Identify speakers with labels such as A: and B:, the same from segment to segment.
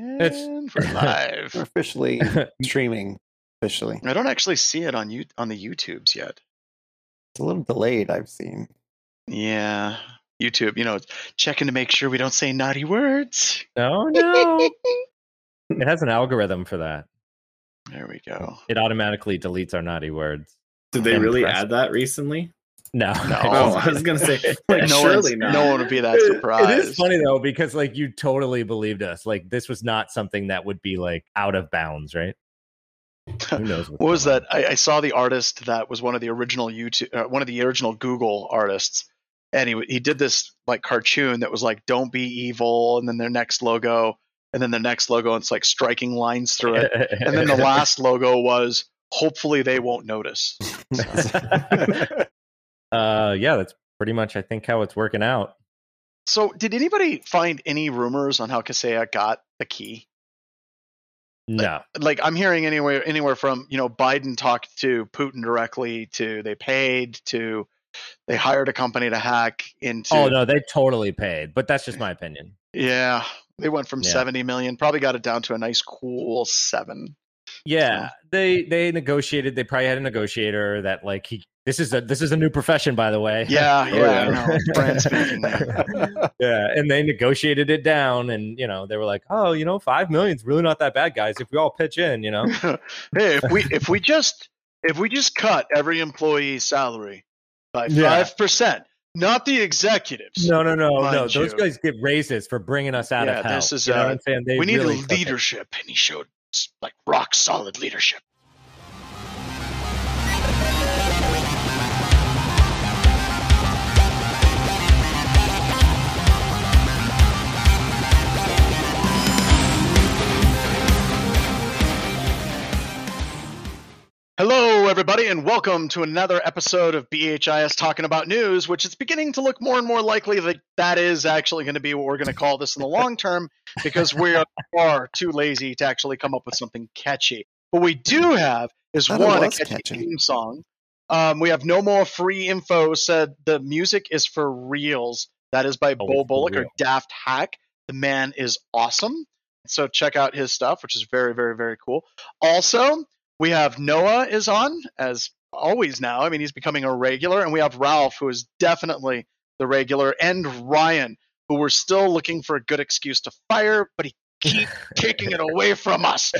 A: And for live.
B: We're officially streaming. Officially,
A: I don't actually see it on you on the YouTubes yet.
B: it's a little delayed. I've seen.
A: Yeah, YouTube. You know, checking to make sure we don't say naughty words.
C: Oh, no, no. it has an algorithm for that.
A: There we go.
C: It automatically deletes our naughty words.
D: Did they
C: And
D: really add that recently?
C: No,
A: No.
D: Oh, I was gonna say, like,
A: no,
D: surely not.
A: no one would be that
C: It-
A: surprised.
C: It is funny though because like you totally believed us. Like this was not something that would be like out of bounds, right? Who knows? what's
A: What was
C: going
A: that? I, I saw the artist that was one of the original YouTube, uh, one of the original Google artists, and he he did this like cartoon that was like "Don't be evil," and then their next logo, and then the next logo, and it's like striking lines through it, and then the last logo was "Hopefully they won't notice."
C: Uh, yeah, that's pretty much I think how it's working out.
A: So, did anybody find any rumors on how Kaseya got the key?
C: No,
A: like I'm hearing anywhere anywhere from you know Biden talked to Putin directly to they paid to they hired a company to hack into
C: oh no, they totally paid, but that's just my opinion.
A: yeah they went from
C: Yeah.
A: 70 million probably got it down to a nice cool seven
C: Yeah, they they negotiated. They probably had a negotiator that like he. This is a this is a new profession, by the way.
A: yeah yeah,
D: Oh,
A: I
D: yeah.
C: yeah, and they negotiated it down, and you know they were like, oh, you know, five million's really not that bad, guys. If we all pitch in, you know.
A: hey if we if we just if we just cut every employee's salary by
C: Yeah.
A: five percent not the executives
C: No, no, no, no.
A: Mind
C: Those
A: you.
C: guys get raises for bringing us out
A: Yeah,
C: of hell.
A: this is,
C: you know
A: uh,
C: what I'm saying? They
A: we need
C: really
A: leadership and he showed like rock solid leadership Hello, everybody, and welcome to another episode of BHIS Talking About News, which is beginning to look more and more likely that that is actually going to be what we're going to call this in the long term because we are far too lazy to actually come up with something catchy. What we do have is one, a catchy,
B: catchy.
A: theme song. Um, we have no more free info said the music is for reals. That is by
C: Oh,
A: Bo
C: it's for
A: Bullock or. Daft Hack. The man is awesome. So check out his stuff, which is very, very, very cool. Also, we have Noah is on as always now. I mean, he's becoming a regular, and we have Ralph, who is definitely the regular, and Ryan, who we're still looking for a good excuse to fire, but he keep taking it away from us.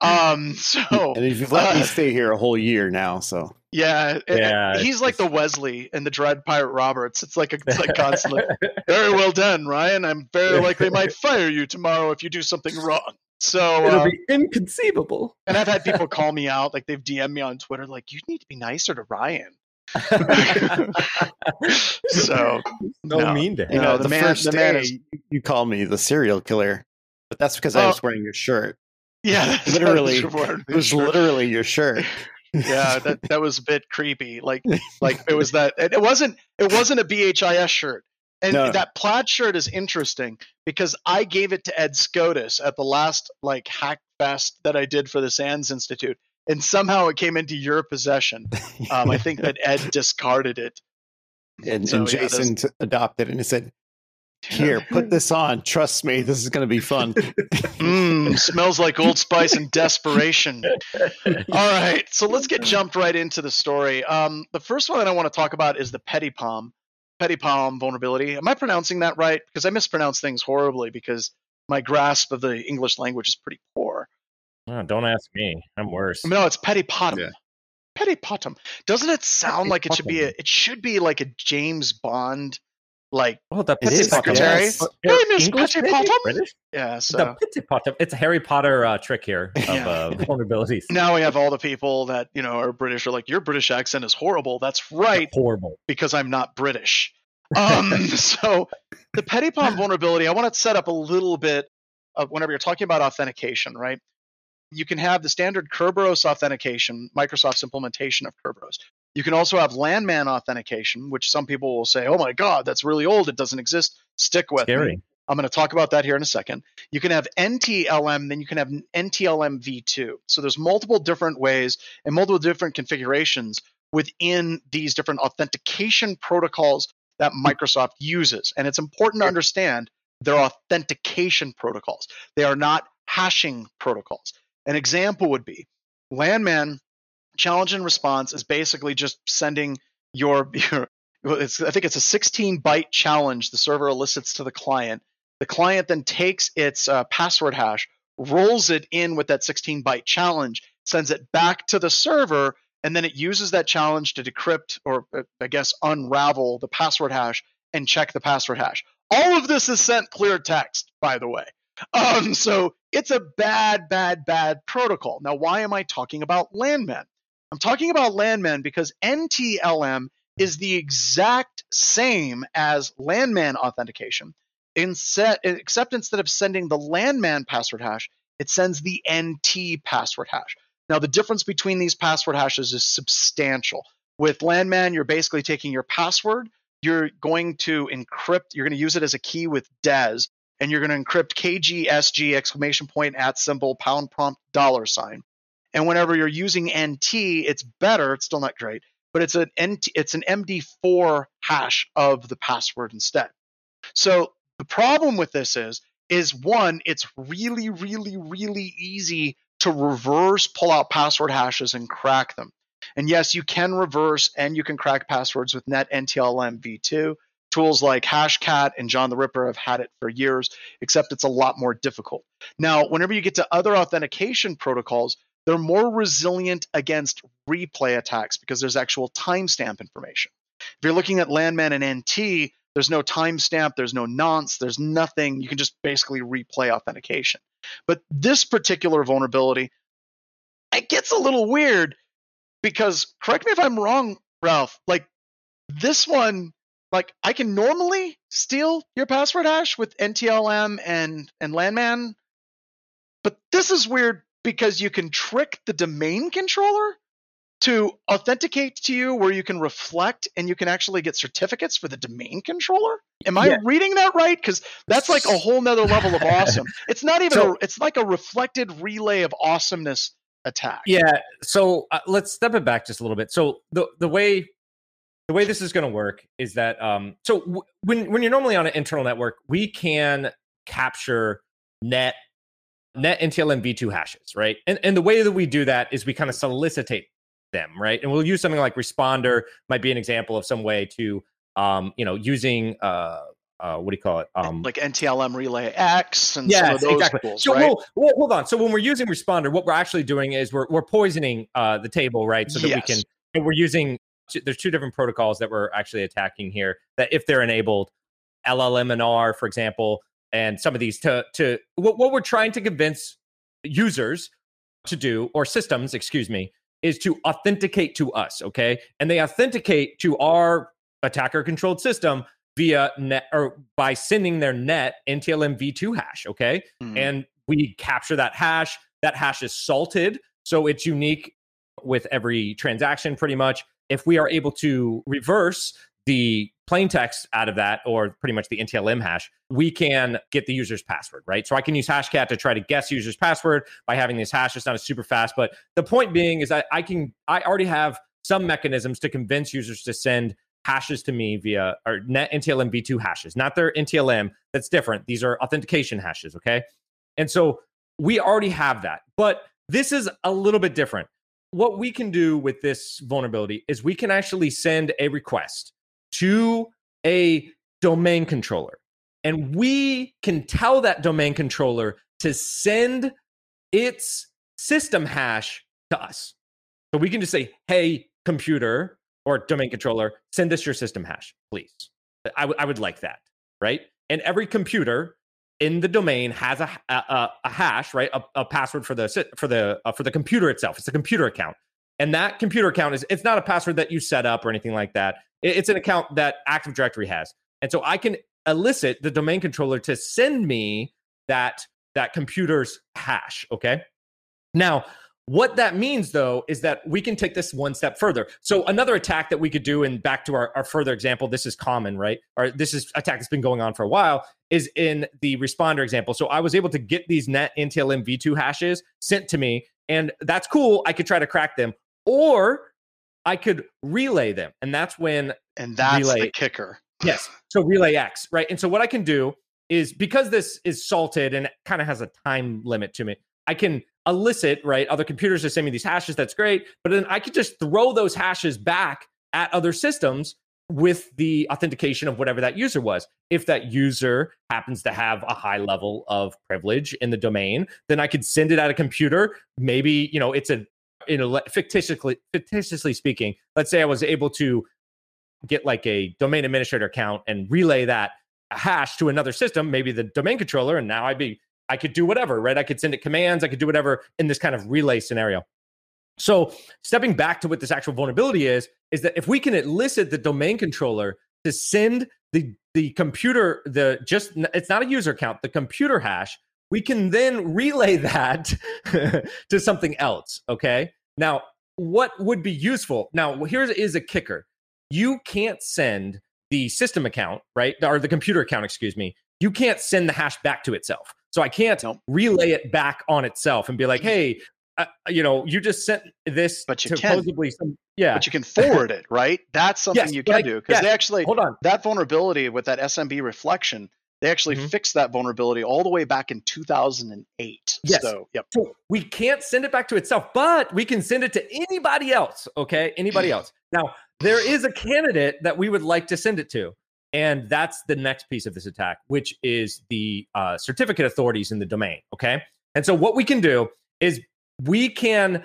A: Um, so
B: And you've let me
A: Uh,
B: stay here a whole year now, so
A: yeah, it-
C: Yeah,
A: he's like the Wesley and the Dread Pirate Roberts. It's like a, it's like constantly. very well done, Ryan. I'm very likely might fire you tomorrow if you do something wrong. So
C: It'll
A: uh,
C: be inconceivable.
A: And I've had people call me out, like they've DM'd me on Twitter, like you need to be nicer to Ryan. so
C: no,
A: No.
C: mean to
A: You know,
B: Uh,
A: the
B: the
A: man-
B: first
A: the man
B: day
A: is-
B: you- call me the serial killer, but that's because I
A: Oh.
B: was wearing your shirt.
A: yeah,
B: Literally, It was
A: sure.
B: literally your shirt.
A: yeah, that that was a bit creepy. Like like it was that it it wasn't it wasn't a BHIS shirt. And
B: No.
A: that plaid shirt is interesting because I gave it to Ed Skoudis at the last like hack fest that I did for the SANS Institute, and somehow it came into your possession. Um, I think that Ed discarded it.
B: and,
A: So,
B: and
A: yeah,
B: Jason adopted it and he said, "Here, put this on. Trust me, this is going to be fun."
A: Mmm, smells like Old Spice and desperation. All right, so let's get jumped right into the story. Um, the first one that I want to talk about is the Petty Palm, Petty Palm vulnerability. Am I pronouncing that right? Because I mispronounce things horribly because my grasp of the English language is pretty poor.
C: Oh, don't ask me. I'm worse.
A: No, it's PetitPotam.
D: Yeah.
A: PetitPotam. Doesn't it sound
C: Petty
A: like it should be a? It should be like a James Bond, like
C: Oh, the
B: It is,
A: secretary.
B: yes.
A: Hey, Miss
C: English,
A: Petty
C: maybe?
A: Popham?
C: British?
A: yeah.
C: The
A: So
C: Petty Popham. It's a Harry Potter uh, trick here of
A: Yeah.
C: uh, vulnerabilities.
A: now we have all the people that you know are British are like your British accent is horrible. That's right.
C: Horrible.
A: because I'm not British. Um, so the petty palm vulnerability, I want to set up a little bit of whenever you're talking about authentication, right? You can have the standard Kerberos authentication, Microsoft's implementation of Kerberos. You can also have LANMAN authentication, which some people will say, "Oh my God, that's really old. It doesn't exist." Stick with me. I'm going to talk about that here in a second. You can have NTLM, then you can have NTLM v2. So there's multiple different ways and multiple different configurations within these different authentication protocols that Microsoft uses. And it's important to understand they're authentication protocols. They are not hashing protocols. An example would be LANMAN challenge and response is basically just sending your, your I think it's a 16 byte challenge the server elicits to the client. The client then takes its uh, password hash, rolls it in with that 16 byte challenge, sends it back to the server, and then it uses that challenge to decrypt or uh, I guess unravel the password hash and check the password hash. All of this is sent clear text, by the way. Um, so it's a bad, bad, bad protocol. Now, why am I talking about LANMAN? I'm talking about LANMAN because NTLM is the exact same as LANMAN authentication. Except instead of sending the LANMAN password hash, it sends the NT password hash. Now, the difference between these password hashes is substantial. With Landman, you're basically taking your password, you're going to encrypt, you're going to use it as a key with DES, and you're going to encrypt KGSG exclamation point at symbol pound prompt dollar sign. And whenever you're using NT, it's better. It's still not great, but it's an NT, it's an MD4 hash of the password instead. So the problem with this is, is one, it's really, really, really easy to reverse pull out password hashes and crack them. And yes, you can reverse and you can crack passwords with Net NTLM v2. Tools like Hashcat and John the Ripper have had it for years, except it's a lot more difficult. Now, whenever you get to other authentication protocols, they're more resilient against replay attacks because there's actual timestamp information. If you're looking at LANMAN and NT, there's no timestamp, there's no nonce, there's nothing. You can just basically replay authentication. But this particular vulnerability, it gets a little weird because correct me if I'm wrong, Ralph. Like this one, like I can normally steal your password hash with NTLM and and LANMAN, but this is weird because you can trick the domain controller to authenticate to you where you can reflect and you can actually get certificates for the domain controller am i
C: Yeah.
A: reading that right because that's like a whole nother level of awesome it's not even
C: So-
A: a, it's like a reflected relay of awesomeness attack
C: Yeah. So uh, let's step it back just a little bit. So the the way the way this is going to work is that um so w- when when you're normally on an internal network, we can capture net net NTLM v2 hashes, right? And and the way that we do that is we kind of solicitate them, right? And we'll use something like responder might be an example of some way to um you know using uh uh what do you call it um
A: like ntlm relay x and some of those tools
C: so
A: right
C: we'll, we'll hold on. So when we're using responder, what we're actually doing is we're we're poisoning uh, the table, right? So that we can. And we're using. There's two different protocols that we're actually attacking here. That if they're enabled, LLMNR, for example, and some of these to to what, what we're trying to convince users to do or systems, excuse me, is to authenticate to us. Okay, and they authenticate to our attacker controlled system via net or by sending their net NTLM v2 hash. Okay,
A: Mhm.
C: and we capture that hash. That hash is salted, so it's unique with every transaction pretty much. If we are able to reverse the plain text out of that, or pretty much the NTLM hash, we can get the user's password, right? So I can use Hashcat to try to guess user's password by having this hash. It's not super fast, but the point being is I, I can I already have some mechanisms to convince users to send hashes to me via or net NTLM v2 hashes, not their NTLM. That's different. These are authentication hashes, okay? And so we already have that. But this is a little bit different. What we can do with this vulnerability is we can actually send a request to a domain controller. And we can tell that domain controller to send its system hash to us. So we can just say, hey, computer or domain controller, send us your system hash, please. I, w- I would like that, right? And every computer in the domain has a, a, a- hash, right? A, a password for the for the uh, for the computer itself. It's a computer account, and that computer account is it's not a password that you set up or anything like that. It's an account that Active Directory has, and so I can elicit the domain controller to send me that that computer's hash. Okay, now. What that means, though, is that we can take this one step further. So, another attack that we could do, and back to our, our further example, this is common, right? Or this is attack that's been going on for a while, is in the responder example. So, I was able to get these net NTLM v2 hashes sent to me, and that's cool. I could try to crack them, or I could relay them. And that's when
A: and that's
C: relay-
A: the kicker
C: Yes. So relay X, right? And so what I can do is because this is salted and kind of has a time limit to me. I can elicit right. Other computers are sending me these hashes. That's great, but then I could just throw those hashes back at other systems with the authentication of whatever that user was. If that user happens to have a high level of privilege in the domain, then I could send it at a computer. Maybe, you know, it's a, you know, fictitiously, fictitiously speaking, let's say I was able to get like a domain administrator account and relay that hash to another system, maybe the domain controller, and now I'd be, I could do whatever, right? I could send it commands, I could do whatever in this kind of relay scenario. So, stepping back to what this actual vulnerability is, is that if we can elicit the domain controller to send the the computer the just it's not a user account, the computer hash, we can then relay that to something else. Okay. Now, what would be useful? Now, here is a kicker. You can't send the system account, right? Or the computer account, excuse me. You can't send the hash back to itself. So I can't nope. relay it back on itself and be like, hey, uh, you know, you just sent this
A: but you
C: to
A: can.
C: supposedly some, yeah.
A: But you can forward it, right? That's something
C: yes,
A: you can do because
C: yes.
A: they actually
C: hold on
A: that vulnerability with that SMB reflection. They actually mm-hmm. fixed that vulnerability all the way back in 2008.
C: Yes.
A: So, yep.
C: So we can't send it back to itself, but we can send it to anybody else. Okay, anybody else. Now there is a candidate that we would like to send it to. And that's the next piece of this attack, which is the uh, certificate authorities in the domain. Okay. And so what we can do is we can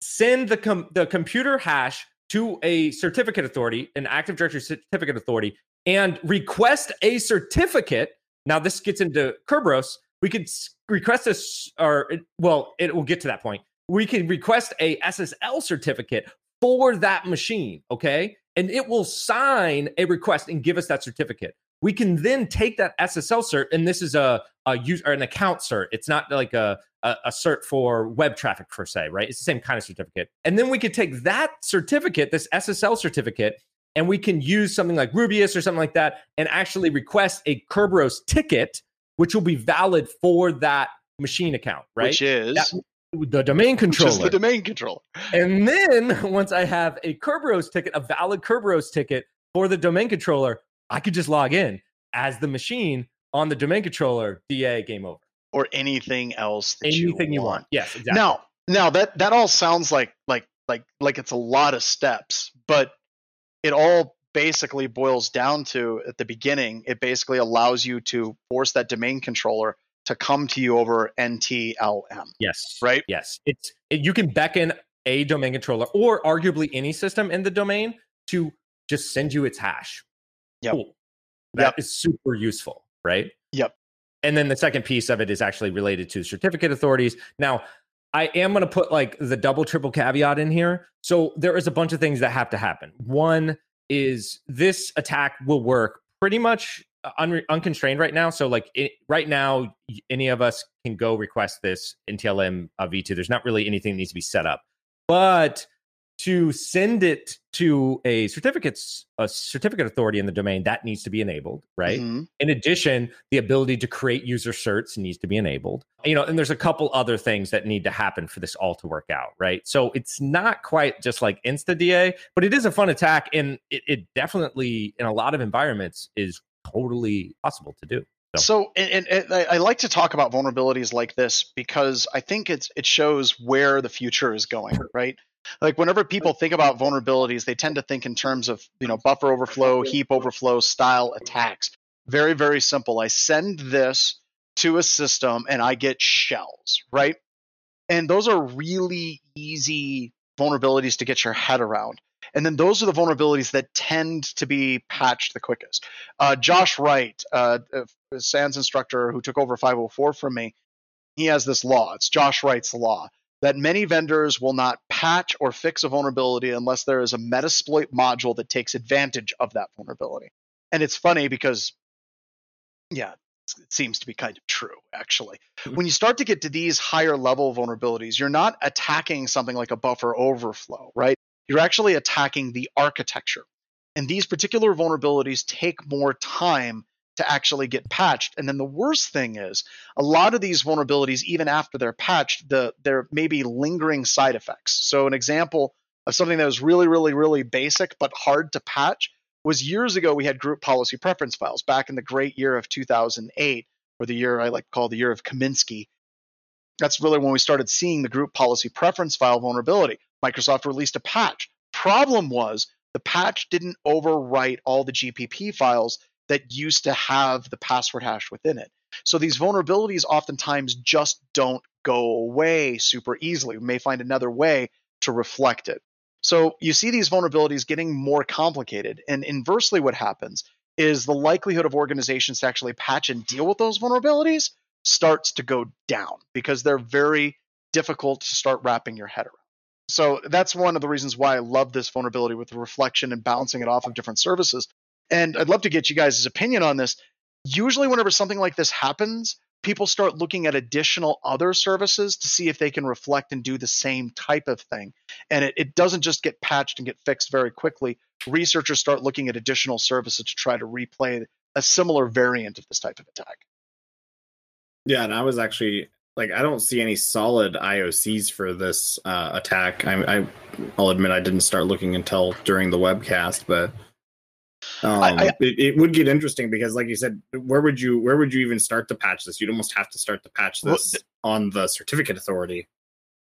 C: send the com- the computer hash to a certificate authority, an Active Directory certificate authority, and request a certificate. Now, this gets into Kerberos. We could request this, or well, it will get to that point. We can request a SSL certificate for that machine, okay? And it will sign a request and give us that certificate. We can then take that SSL cert, and this is a, a user or an account cert. It's not like a, a, a cert for web traffic per se, right? It's the same kind of certificate. And then we could take that certificate, this SSL certificate, and we can use something like Rubeus or something like that and actually request a Kerberos ticket, which will be valid for that machine account, right?
A: Which is
C: that, the domain controller.
A: Which is the domain controller.
C: And then once I have a Kerberos ticket, a valid Kerberos ticket for the domain controller, I could just log in as the machine on the domain controller. DA game over.
A: Or anything else that
C: anything
A: you,
C: you
A: want.
C: Yes, exactly.
A: Now, now that that all sounds like like like like it's a lot of steps, but it all basically boils down to at the beginning. It basically allows you to force that domain controller to come to you over NTLM.
C: Yes.
A: Right?
C: Yes. It's it, you can beckon a domain controller or arguably any system in the domain to just send you its hash.
A: Yep.
C: Cool. That
A: Yep.
C: is super useful, right?
A: Yep.
C: And then the second piece of it is actually related to certificate authorities. Now, I am going to put like the double triple caveat in here. So there is a bunch of things that have to happen. One is this attack will work pretty much uh, un- unconstrained right now. So like it, right now, any of us can go request this NTLM uh, v2. There's not really anything that needs to be set up, but to send it to a certificates a certificate authority in the domain that needs to be enabled right?
A: Mhm.
C: in addition the ability to create user certs needs to be enabled. You know and there's a couple other things that need to happen for this all to work out right? So it's not quite just like insta da but it is a fun attack and it, it definitely in a lot of environments is totally possible to do So-
A: and, and, and I I like to talk about vulnerabilities like this because I think it's it shows where the future is going, right? Like whenever people think about vulnerabilities, they tend to think in terms of you know buffer overflow, heap overflow style attacks. Very very simple. I send this to a system and I get shells, right? And those are really easy vulnerabilities to get your head around. And then those are the vulnerabilities that tend to be patched the quickest. Uh, Josh Wright, uh, SANS instructor who took over 504 from me, he has this law. It's Josh Wright's law that many vendors will not patch or fix a vulnerability unless there is a Metasploit module that takes advantage of that vulnerability. And it's funny because, yeah, it seems to be kind of true, actually. Hmm. When you start to get to these higher level vulnerabilities, you're not attacking something like a buffer overflow, right? You're actually attacking the architecture. And these particular vulnerabilities take more time to actually get patched. And then the worst thing is, a lot of these vulnerabilities, even after they're patched, the there may be lingering side effects. So an example of something that was really, really, really basic but hard to patch was years ago we had group policy preference files back in the great year of 2008, or the year I like to call the year of Kaminsky. That's really when we started seeing the group policy preference file vulnerability. Microsoft released a patch. Problem was the patch didn't overwrite all the GPP files that used to have the password hash within it. So these vulnerabilities oftentimes just don't go away super easily. We may find another way to reflect it. So you see these vulnerabilities getting more complicated. And inversely, what happens is the likelihood of organizations to actually patch and deal with those vulnerabilities starts to go down because they're very difficult to start wrapping your head around. So that's one of the reasons why I love this vulnerability with the reflection and bouncing it off of different services. And I'd love to get you guys' opinion on this. Usually, whenever something like this happens, people start looking at additional other services to see if they can reflect and do the same type of thing. And it, it doesn't just get patched and get fixed very quickly. Researchers start looking at additional services to try to replay a similar variant of this type of attack.
D: Yeah, and I was actually like, I don't see any solid IOCs for this uh, attack. I, I, I'll admit I didn't start looking until during the webcast, but um, I, I, it, it, would get interesting because, like you said, where would you where would you even start to patch this? You'd almost have to start to patch this well, on the certificate authority.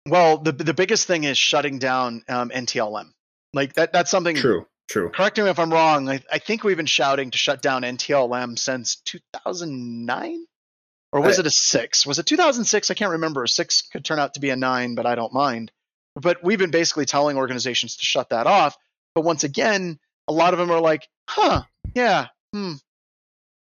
A: Well, the the biggest thing is shutting down um, NTLM. Like that that's something
D: true. True.
A: Correct me if I'm wrong. I, I think we've been shouting to shut down NTLM since 2009, or was I, it a six? Was it 2006? I can't remember. A six could turn out to be a nine, but I don't mind. But we've been basically telling organizations to shut that off. But once again, a lot of them are like, huh, yeah, hmm.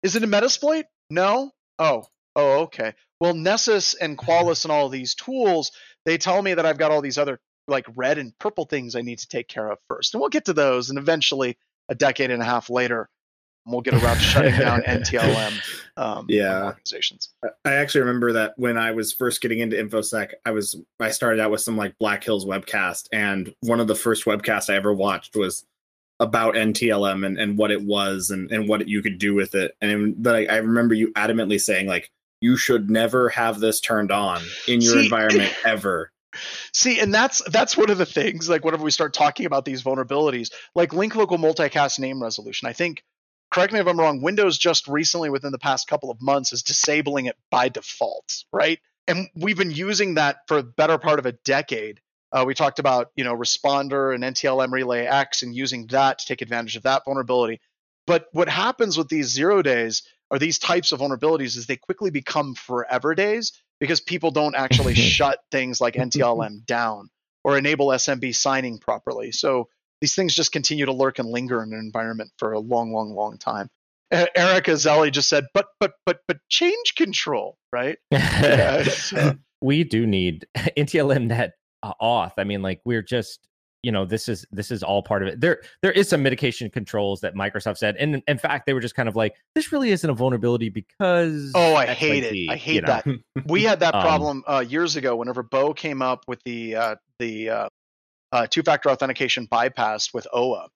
A: Is it a Metasploit? No? Oh, oh, okay. Well, Nessus and Qualys and all these tools, they tell me that I've got all these other like red and purple things I need to take care of first. And we'll get to those. And eventually, a decade and a half later, we'll get around to shutting down NTLM um,
D: yeah.
A: organizations.
D: I actually remember that when I was first getting into InfoSec, I was I started out with some like Black Hills webcast, and one of the first webcasts I ever watched was about NTLM and, and what it was and, and what you could do with it. And like, I remember you adamantly saying like, you should never have this turned on in your See, environment ever.
A: See, and that's that's one of the things. Like, whenever we start talking about these vulnerabilities, like link local multicast name resolution, I think. Correct me if I'm wrong. Windows just recently, within the past couple of months, is disabling it by default, right? And we've been using that for a better part of a decade uh, we talked about you know responder and ntlmrelayx and using that to take advantage of that vulnerability. But what happens with these zero days or these types of vulnerabilities is they quickly become forever days because people don't actually shut things like NTLM down or enable SMB signing properly. So these things just continue to lurk and linger in an environment for a long, long, long time. Erica Zelli just said, but, but, but, but change control, right?
C: yeah, so. We do need NTLM net uh, auth. I mean, like we're just you know this is this is all part of it there there is some mitigation controls that microsoft said and in fact they were just kind of like this really isn't a vulnerability because
A: oh i hate it i hate you know? that we had that um, problem um, uh, years ago whenever bo came up with the uh, the uh, uh, two-factor authentication bypass with OWA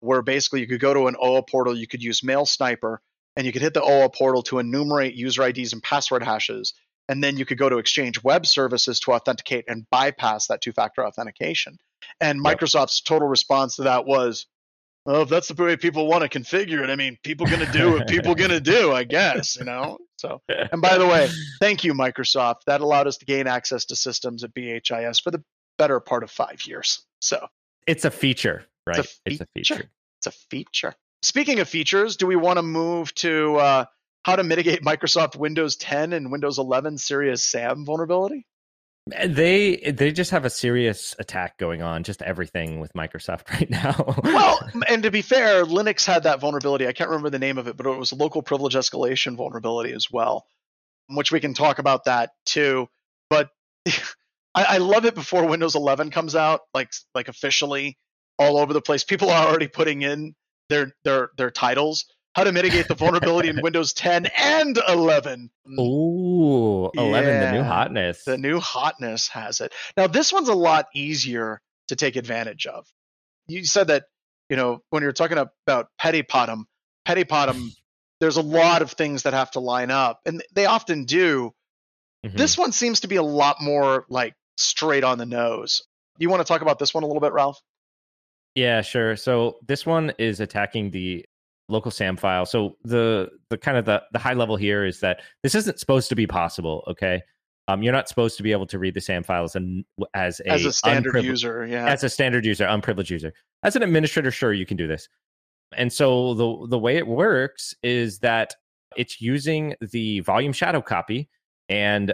A: where basically you could go to an OWA portal you could use MailSniper and you could hit the OWA portal to enumerate user ids and password hashes and then you could go to Exchange Web Services to authenticate and bypass that two factor authentication. And Microsoft's total response to that was, well, if that's the way people want to configure it, I mean, people going to do what people going to do, I guess, you know? So, and by the way, thank you, Microsoft. That allowed us to gain access to systems at BHIS for the better part of five years. So,
C: it's a feature, right?
A: It's a feature. It's a feature. It's a feature. Speaking of features, do we want to move to uh, how to mitigate Microsoft Windows 10 and Windows 11 Serious Sam vulnerability?
C: They they just have a serious attack going on, just everything with Microsoft right now.
A: well, and to be fair, Linux had that vulnerability. I can't remember the name of it, but it was a local privilege escalation vulnerability as well, which we can talk about that too. But I, I love it before Windows 11 comes out, like like officially all over the place. People are already putting in their their their titles how to mitigate the vulnerability in Windows 10 and 11.
C: Ooh, 11, yeah, the new hotness.
A: The new hotness has it. Now, this one's a lot easier to take advantage of. You said that, you know, when you're talking about PetitPotam, PetitPotam, there's a lot of things that have to line up, and they often do. Mm-hmm. This one seems to be a lot more like straight on the nose. You want to talk about this one a little bit, Ralph?
C: Yeah, sure. So this one is attacking the local SAM file. So the the kind of the the high level here is that this isn't supposed to be possible. Okay, um, you're not supposed to be able to read the SAM files and as a
A: as a standard user. Yeah,
C: as a standard user, unprivileged user. As an administrator, sure you can do this. And so the the way it works is that it's using the volume shadow copy and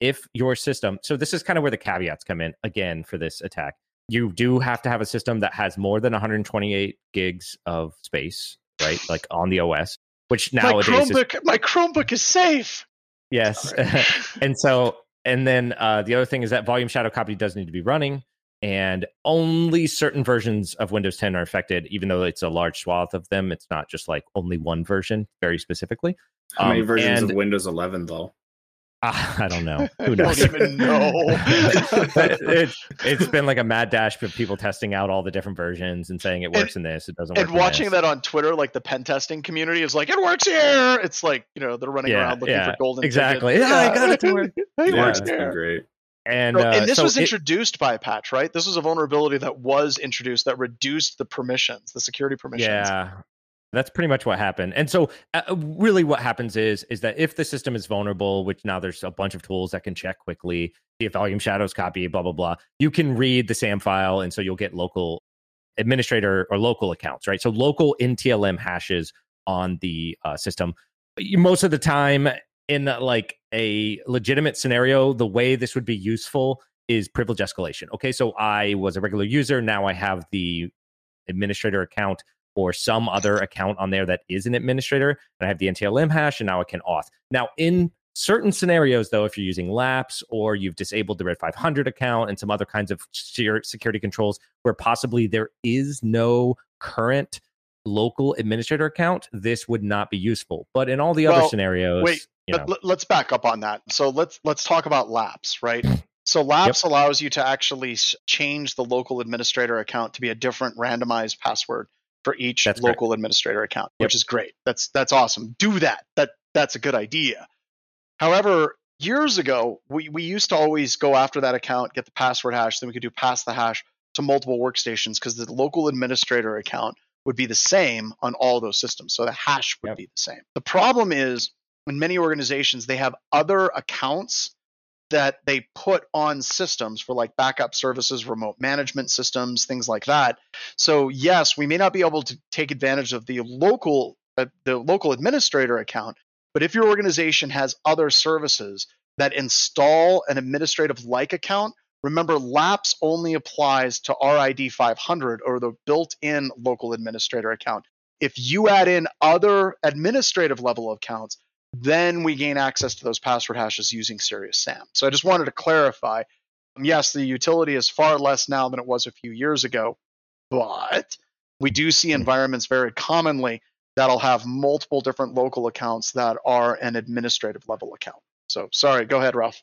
C: if your system so this is kind of where the caveats come in again for this attack you do have to have a system that has more than 128 gigs of space right like on the os which
A: my
C: nowadays is
A: Chromebook, my Chromebook is safe.
C: Yes. And so, and then uh, the other thing is that volume shadow copy does need to be running, and only certain versions of Windows 10 are affected, even though it's a large swath of them. It's not just like only one version, very specifically.
D: How many
C: Um,
D: versions
C: and-
D: of Windows 11 though?
C: I don't know. Who
A: I
C: knows?
A: don't even know.
C: it, it's been like a mad dash of people testing out all the different versions and saying it works in this, it doesn't work.
A: and
C: in
A: watching
C: this.
A: that on Twitter, like the pen testing community is like, it works here. It's like you know they're running
C: Yeah,
A: around looking
C: yeah,
A: for golden.
C: exactly.
A: tickets.
C: Yeah, I got it to work.
A: it
D: yeah,
A: works
D: it's
A: here.
D: been great.
C: and uh,
A: and this
C: so
A: was
C: it-
A: introduced by a patch, right? This was a vulnerability that was introduced that reduced the permissions, the security permissions.
C: Yeah, that's pretty much what happened. And so, uh, really, what happens is is that if the system is vulnerable, which now there's a bunch of tools that can check quickly, see if volume shadows copy, blah blah blah. You can read the SAM file, and so you'll get local administrator or local accounts, right? So local NTLM hashes on the uh, system. Most of the time, in uh, like a legitimate scenario, the way this would be useful is privilege escalation. Okay, so I was a regular user, now I have the administrator account or some other account on there that is an administrator, and I have the NTLM hash, and now I can auth. Now, in certain scenarios, though, if you're using Laps or you've disabled the RID 500 account and some other kinds of security controls where possibly there is no current local administrator account, this would not be useful. But in all the other scenarios,
A: wait,
C: you know,
A: let's back up on that. So let's let's talk about Laps, right? Mm. So Laps allows you to actually change the local administrator account to be a different randomized password for each
C: That's
A: local administrator account,
C: Yep.
A: which is great. That's that's awesome. Do that. That that's a good idea. However, years ago, we, we used to always go after that account, get the password hash, then we could do pass the hash to multiple workstations because the local administrator account would be the same on all those systems. So the hash would
C: Yep.
A: be the same. The problem is in many organizations, they have other accounts that they put on systems for like backup services, remote management systems, things like that. So yes, we may not be able to take advantage of the local uh, the local administrator account, but if your organization has other services that install an administrative like account, remember LAPS only applies to RID 500 or the built-in local administrator account. If you add in other administrative level accounts, then we gain access to those password hashes using Serious SAM. So I just wanted to clarify. um, Yes, the utility is far less now than it was a few years ago, but we do see environments very commonly that'll have multiple different local accounts that are an administrative level account. So sorry, go ahead, Ralph.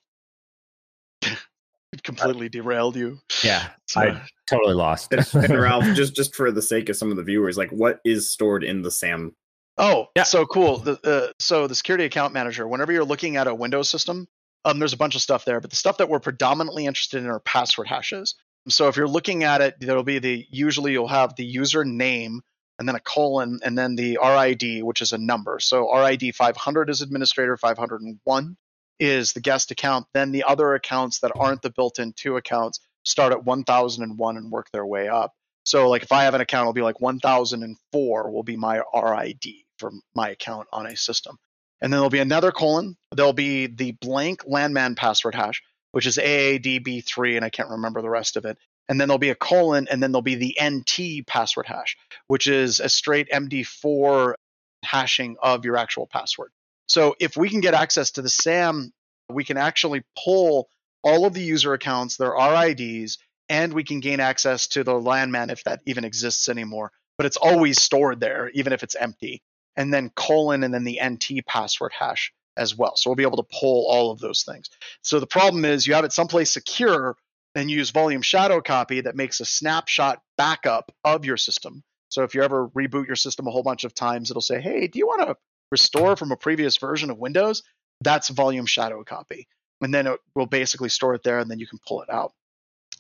A: Completely derailed you.
C: yeah,
A: So-
C: I totally lost.
D: And, and Ralph, just just for the sake of some of the viewers, like what is stored in the SAM?
A: Oh,
C: Yeah.
A: so cool. The, uh, so the security account manager, whenever you're looking at a Windows system, um, there's a bunch of stuff there, but the stuff that we're predominantly interested in are password hashes. So if you're looking at it, there'll be the usually you'll have the user name and then a colon and then the RID, which is a number. So RID 500 is administrator, 501 is the guest account. Then the other accounts that aren't the built-in two accounts start at 1001 and work their way up. So like if I have an account, it'll be like 1004 will be my RID for my account on a system. And then there'll be another colon. There'll be the blank LANMAN password hash, which is AADB3, and I can't remember the rest of it. And then there'll be a colon, and then there'll be the NT password hash, which is a straight MD4 hashing of your actual password. So if we can get access to the SAM, we can actually pull all of the user accounts, their RIDs, and we can gain access to the LANMAN if that even exists anymore. But it's always stored there, even if it's empty. And then colon and then the NT password hash as well. So we'll be able to pull all of those things. So the problem is you have it someplace secure and use volume shadow copy that makes a snapshot backup of your system. So if you ever reboot your system a whole bunch of times, it'll say, hey, do you want to restore from a previous version of Windows? That's volume shadow copy. And then it will basically store it there and then you can pull it out.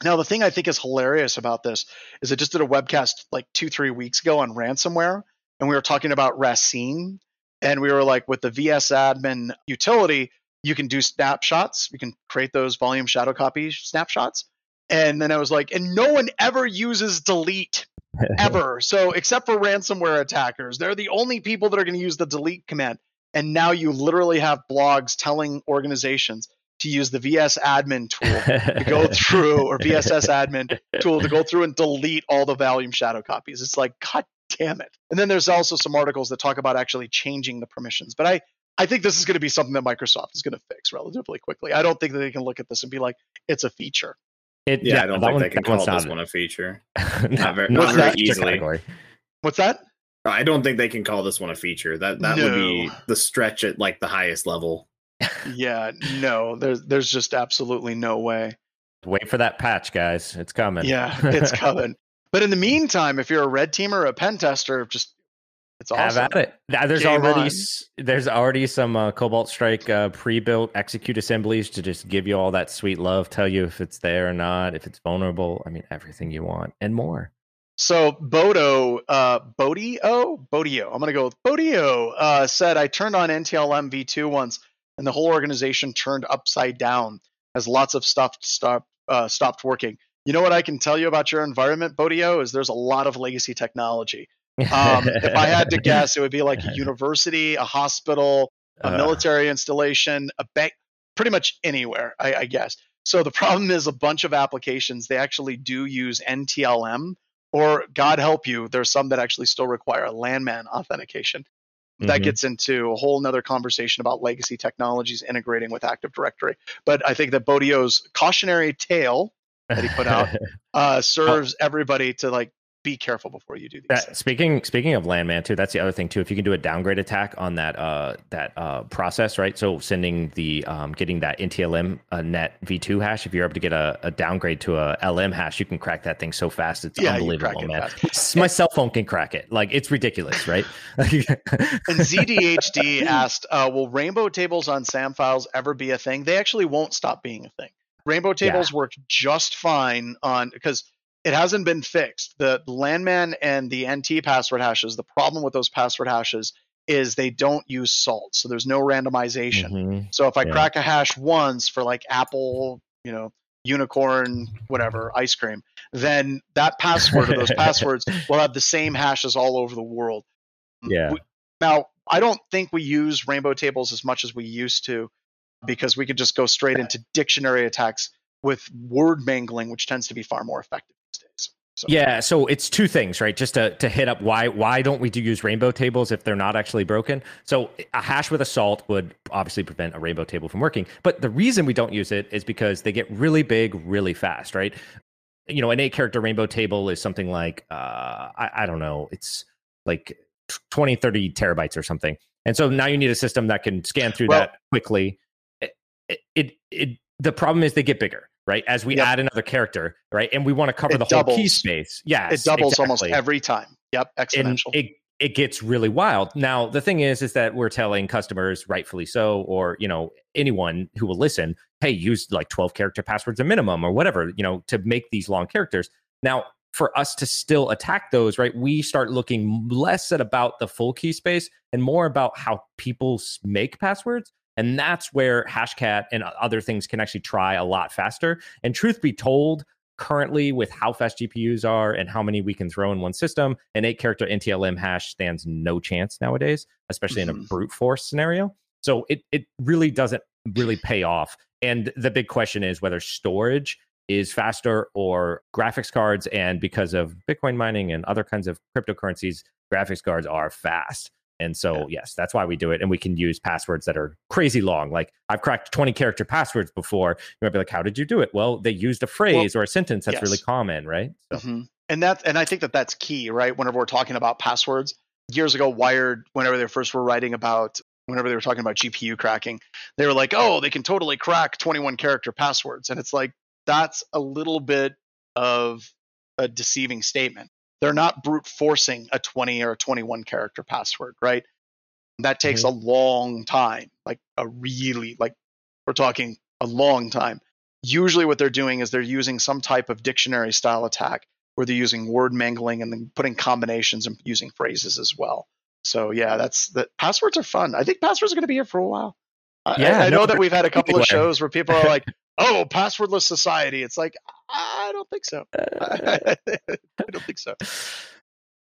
A: Now, the thing I think is hilarious about this is I just did a webcast like two, three weeks ago on ransomware, and we were talking about Racine, and we were like, with the VS admin utility, you can do snapshots. You can create those volume shadow copy snapshots. And then I was like, and no one ever uses delete ever. so except for ransomware attackers, they're the only people that are going to use the delete command. And now you literally have blogs telling organizations to use the VS admin tool to go through or VSS admin tool to go through and delete all the volume shadow copies. It's like, God damn it. And then there's also some articles that talk about actually changing the permissions. But I, I think this is going to be something that Microsoft is going to fix relatively quickly. I don't think that they can look at this and be like, it's a feature.
C: It,
D: Yeah, I don't think
C: one-
D: they can call this
C: not-
D: one a feature.
C: not
D: Not very,
A: What's
D: not very
A: that?
D: easily.
C: category.
A: What's that?
D: I don't think they can call this one a feature. That that would be the stretch at like the highest level.
A: Yeah, no, there's there's just absolutely no way.
C: Wait for that patch, guys. It's coming.
A: Yeah, it's coming. But in the meantime, if you're a red teamer or a pen tester, just it's awesome.
C: Have at it. There's
A: Game
C: already
A: on.
C: there's already some uh, Cobalt Strike uh, pre-built execute assemblies to just give you all that sweet love, tell you if it's there or not, if it's vulnerable. I mean, everything you want and more.
A: So Bodo, uh, Bodio, Bodio, I'm gonna go with Bodio. Uh, said I turned on NTLM v2 once, and the whole organization turned upside down as lots of stuff stopped uh, stopped working. You know what I can tell you about your environment, Bodio, is there's a lot of legacy technology. Um, if I had to guess, it would be like a university, a hospital, a
C: Uh,
A: military installation, a bank, pretty much anywhere, I, I guess. So the problem is a bunch of applications, they actually do use NTLM, or God help you, there's some that actually still require LANMAN authentication. That
C: mhm.
A: gets into a whole nother conversation about legacy technologies integrating with Active Directory. But I think that Bodio's cautionary tale that he put out uh, serves everybody to like be careful before you do these.
C: That, speaking speaking of LANMAN too, that's the other thing too. If you can do a downgrade attack on that uh, that uh, process, right? So sending the um, getting that NTLM uh, net v2 hash, if you're able to get a, a downgrade to a LM hash, you can crack that thing so fast. It's
A: Yeah,
C: unbelievable,
A: it
C: man.
A: fast.
C: My cell phone can crack it. Like it's ridiculous, right?
A: And ZDHD asked, uh, "Will rainbow tables on SAM files ever be a thing?" They actually won't stop being a thing. Rainbow tables work just fine on because it hasn't been fixed. The landman and the NT password hashes. The problem with those password hashes is they don't use salt, so there's no randomization.
C: Mhm.
A: So if I
C: Yeah.
A: crack a hash once for like Apple, you know, unicorn, whatever, ice cream, then that password or those passwords will have the same hashes all over the world.
C: Yeah.
A: We- now, I don't think we use rainbow tables as much as we used to because we could just go straight into dictionary attacks with word mangling, which tends to be far more effective these days. So,
C: Yeah, so it's two things, right? Just to, to hit up why why don't we do use rainbow tables if they're not actually broken? So a hash with a salt would obviously prevent a rainbow table from working. But the reason we don't use it is because they get really big really fast, right? You know, an eight character rainbow table is something like uh I, I don't know, it's like 20, 30 terabytes or something. And so now you need a system that can scan through
A: Well-
C: that quickly. It, it, the problem is they get bigger, right? As we
A: Yep.
C: add another character, right? And we want to cover
A: It
C: the whole key space. Yeah,
A: it doubles almost every time. Yep,
C: and
A: exponential.
C: it it gets really wild. Now the thing is, is that we're telling customers, rightfully so, or you know anyone who will listen, hey, use like twelve character passwords a minimum or whatever, you know, to make these long characters. Now for us to still attack those, right, we start looking less at about the full key space and more about how people make passwords. And that's where Hashcat and other things can actually try a lot faster. And truth be told, currently with how fast GPUs are and how many we can throw in one system, an eight character NTLM hash stands no chance nowadays, especially in a
A: Mhm.
C: brute force scenario. So it it really doesn't really pay off. And the big question is whether storage is faster or graphics cards. And because of Bitcoin mining and other kinds of cryptocurrencies, graphics cards are fast. And so, yes, that's why we do it. And we can use passwords that are crazy long. Like I've cracked 20 character passwords before. You might be like, how did you do it? Well, they used a phrase or a sentence that's
A: yes.
C: really common, right? So,
A: Mhm. And that and I think that that's key, right? Whenever we're talking about passwords, years ago, Wired, whenever they first were writing about, whenever they were talking about GPU cracking, they were like, "Oh, they can totally crack 21 character passwords," and it's like that's a little bit of a deceiving statement. They're not brute forcing a 20 or a 21 character password, right? That takes mm-hmm. a long time, like a really like we're talking a long time. usually what they're doing is they're using some type of dictionary style attack where they're using word mangling and then putting combinations and using phrases as well. So yeah, that's that. Passwords are fun. I think passwords are going to be here for a while. I-
C: Yeah,
A: I, I know that we've had a couple of shows where people are like, "Oh, passwordless society." It's like I don't think so. I don't think so.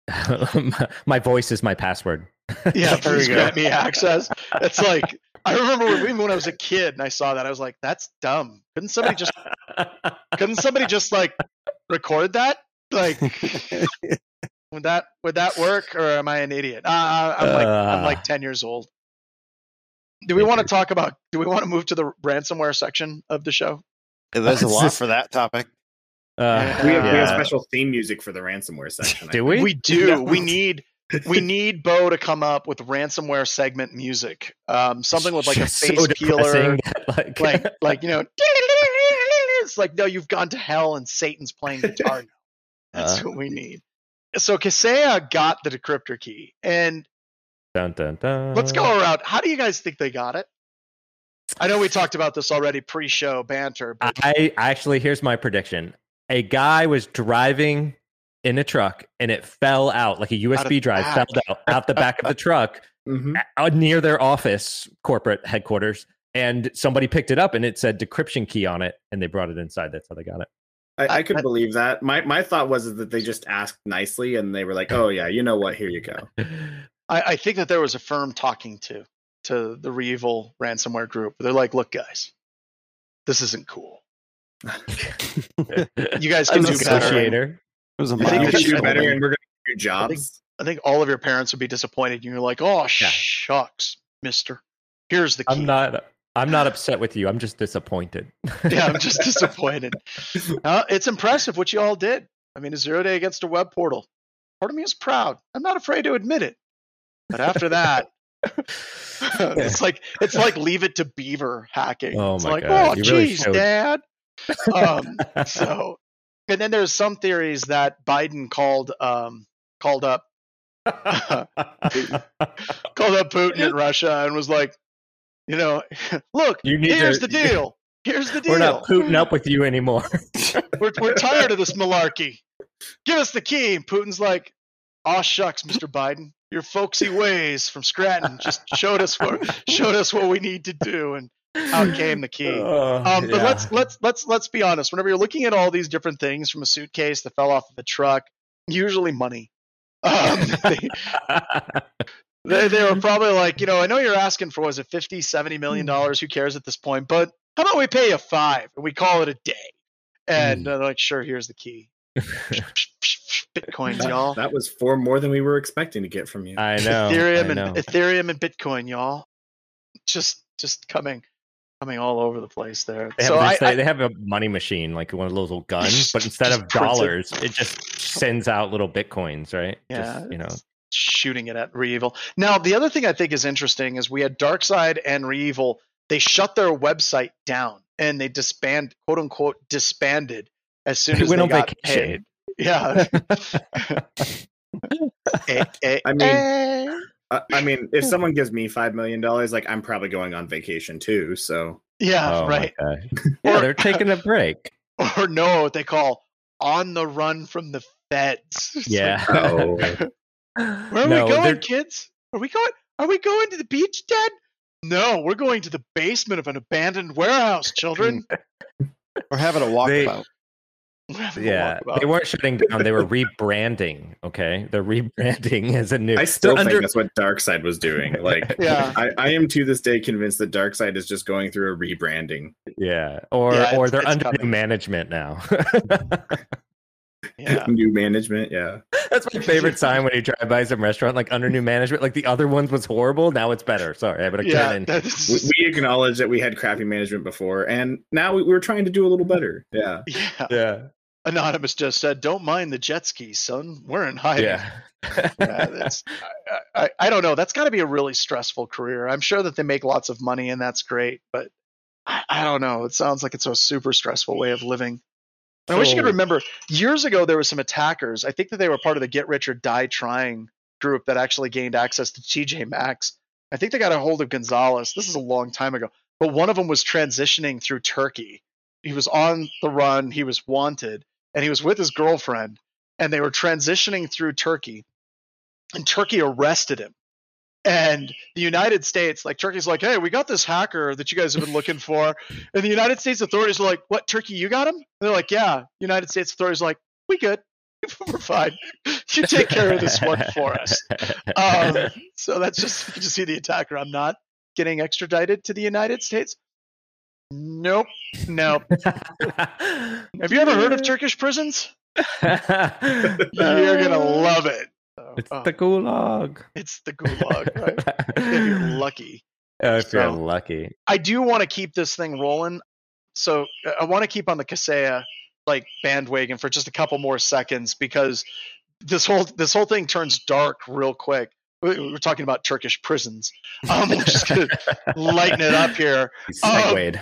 C: my voice is my password.
A: Yeah, please grant me access. It's like I remember when, when I was a kid and I saw that, I was like, "That's dumb." Couldn't somebody just couldn't somebody just like record that? Like, would that would that work, or am I an idiot? Uh, I'm like I'm
C: Uh.
A: like ten years old. Do we want to talk about? Do we want to move to the ransomware section of the show?
B: There's a lot for that topic.
C: Uh,
D: We have, we have special theme music for the ransomware section.
C: Do we?
A: We do.
B: No.
A: We need we need Bo to come up with ransomware segment music. Um, something with like a face
C: so
A: peeler.
C: like,
A: like like you know it's like no you've gone to hell and satan's playing guitar now that's
C: Uh.
A: what we need so Kaseya got the decryptor key and
C: dun, dun, dun.
A: let's go around how do you guys think they got it i know we talked about this already pre-show banter but
C: I actually here's my prediction. A guy was driving in a truck and it fell out like a
A: Out
C: USB drive
A: back.
C: fell out out the back of the truck
D: Mhm.
C: uh, near their office corporate headquarters and somebody picked it up and it said decryption key on it and they brought it inside that's how they got it
D: I, I could believe that. My my thought was that they just asked nicely and they were like, "Oh yeah, you know what? Here you go."
A: I, I think that there was a firm talking to to the REvil ransomware group they're like look guys this isn't cool you guys can
B: I'm
A: do
B: a
A: better
B: It was a
A: I think
D: You can do better, and we're going to do
A: I
D: jobs.
A: think- I think all of your parents would be disappointed. You're like, oh shucks, Mister. Here's the key.
C: i'm not i'm not upset with you i'm just disappointed
A: yeah, I'm just disappointed. Uh, it's impressive what you all did. I mean, a zero day against a web portal. Part of me is proud. I'm not afraid to admit it. But after that, it's like it's like leave it to Beaver hacking.
C: Oh
A: it's
C: my
A: like,
C: God,
A: oh,
C: you really
A: geez, Dad. Um, so, and then there's some theories that Biden called um, called up called up Putin in Russia and was like, you know, look,
C: You
A: here's
C: to-
A: the deal. Here's the deal.
C: we're not putting up with you anymore
A: We're, we're tired of this malarkey. Give us the key. And Putin's like, aw shucks, Mr. Biden. Your folksy ways from Scranton just showed us what showed us what we need to do. And out came the key.
C: Oh,
A: Um, but
C: yeah.
A: let's let's let's let's be honest. Whenever you're looking at all these different things from a suitcase that fell off of a truck, usually money. Um, they, they, they were probably like, you know, I know you're asking for was it 50, 70 million dollars? Who cares at this point? But how about we pay you five and we call it a day? And they're like, sure, here's the key. Bitcoins, y'all.
D: That was four more than we were expecting to get from you.
C: I know.
A: Ethereum
C: I know.
A: and Ethereum and Bitcoin, y'all. Just just coming coming all over the place there.
C: They have,
A: so I,
C: this-
A: I
C: they have a money machine, like one of those little guns, but instead of
A: prints it.
C: dollars, it just sends out little bitcoins, right?
A: Yeah,
C: Just, you know.
A: shooting it at REvil. Now, the other thing I think is interesting is we had Darkside and REvil. They shut their website down and they disband, quote unquote, disbanded as soon
C: They
A: as
C: went
A: they
C: on
A: got
C: vacation.
A: paid. Yeah. Eh, eh,
D: I mean-
A: eh.
D: I, I mean, if someone gives me five million dollars, like I'm probably going on vacation too. So
A: yeah,
C: oh,
A: right.
C: my Yeah,
A: Or-
C: they're taking a break.
A: Or no, what they call on the run from the feds. It's
C: Yeah.
D: Oh.
A: where are
C: no,
A: we going,
C: they're-
A: kids? Are we going? Are we going to the beach, Dad? No, we're going to the basement of an abandoned warehouse, children.
B: We're having a walkabout.
A: We're having a
C: Yeah, they weren't shutting down. They were rebranding. Okay, they're rebranding as a new.
D: I still
C: they're
D: think that's what Darkside was doing. Like,
A: Yeah.
D: I, I am to this day convinced that Darkside is just going through a rebranding.
C: yeah, or
A: Yeah,
C: or they're
A: it's
C: under new management now.
A: Yeah.
D: New management, yeah.
C: That's my favorite sign when you drive by some restaurant, like under new management. Like the other ones was horrible, now it's better. Sorry, I better
A: Yeah,
C: in.
A: that's-
D: We, we acknowledge that we had crappy management before, and now we, we're trying to do a little better. Yeah.
A: yeah.
C: Yeah,
A: Anonymous just said, "Don't mind the jet skis, son. We're in hiding."
C: yeah.
A: Yeah, that's, I, I, I don't know. That's got to be a really stressful career. I'm sure that they make lots of money and that's great, but I, I don't know. It sounds like it's a super stressful way of living. I wish you could remember years ago there were some attackers. I think that they were part of the Get Rich or Die Trying group that actually gained access to TJ Maxx. I think they got a hold of Gonzalez. This is a long time ago, but one of them was transitioning through Turkey he was on the run, he was wanted, and he was with his girlfriend, and they were transitioning through Turkey, and Turkey arrested him. And the United States, like Turkey's like, hey, we got this hacker that you guys have been looking for. And the United States authorities are like, what, Turkey, you got him? And they're like, yeah. United States authorities are like, we good. We're fine. You take care of this one for us. Um, so that's just, you just see the attacker. I'm not getting extradited to the United States. Nope. Nope. Have you ever heard of Turkish prisons? You're gonna love it. So,
C: It's
A: oh,
C: the gulag.
A: it's the gulag, right? if you're lucky.
C: Oh, if you're lucky.
A: I do want to keep this thing rolling. So I want to keep on the Kaseya like bandwagon for just a couple more seconds because this whole this whole thing turns dark real quick. We- We're talking about Turkish prisons. Um, we're just gonna lighten it up here.
C: Segwayed.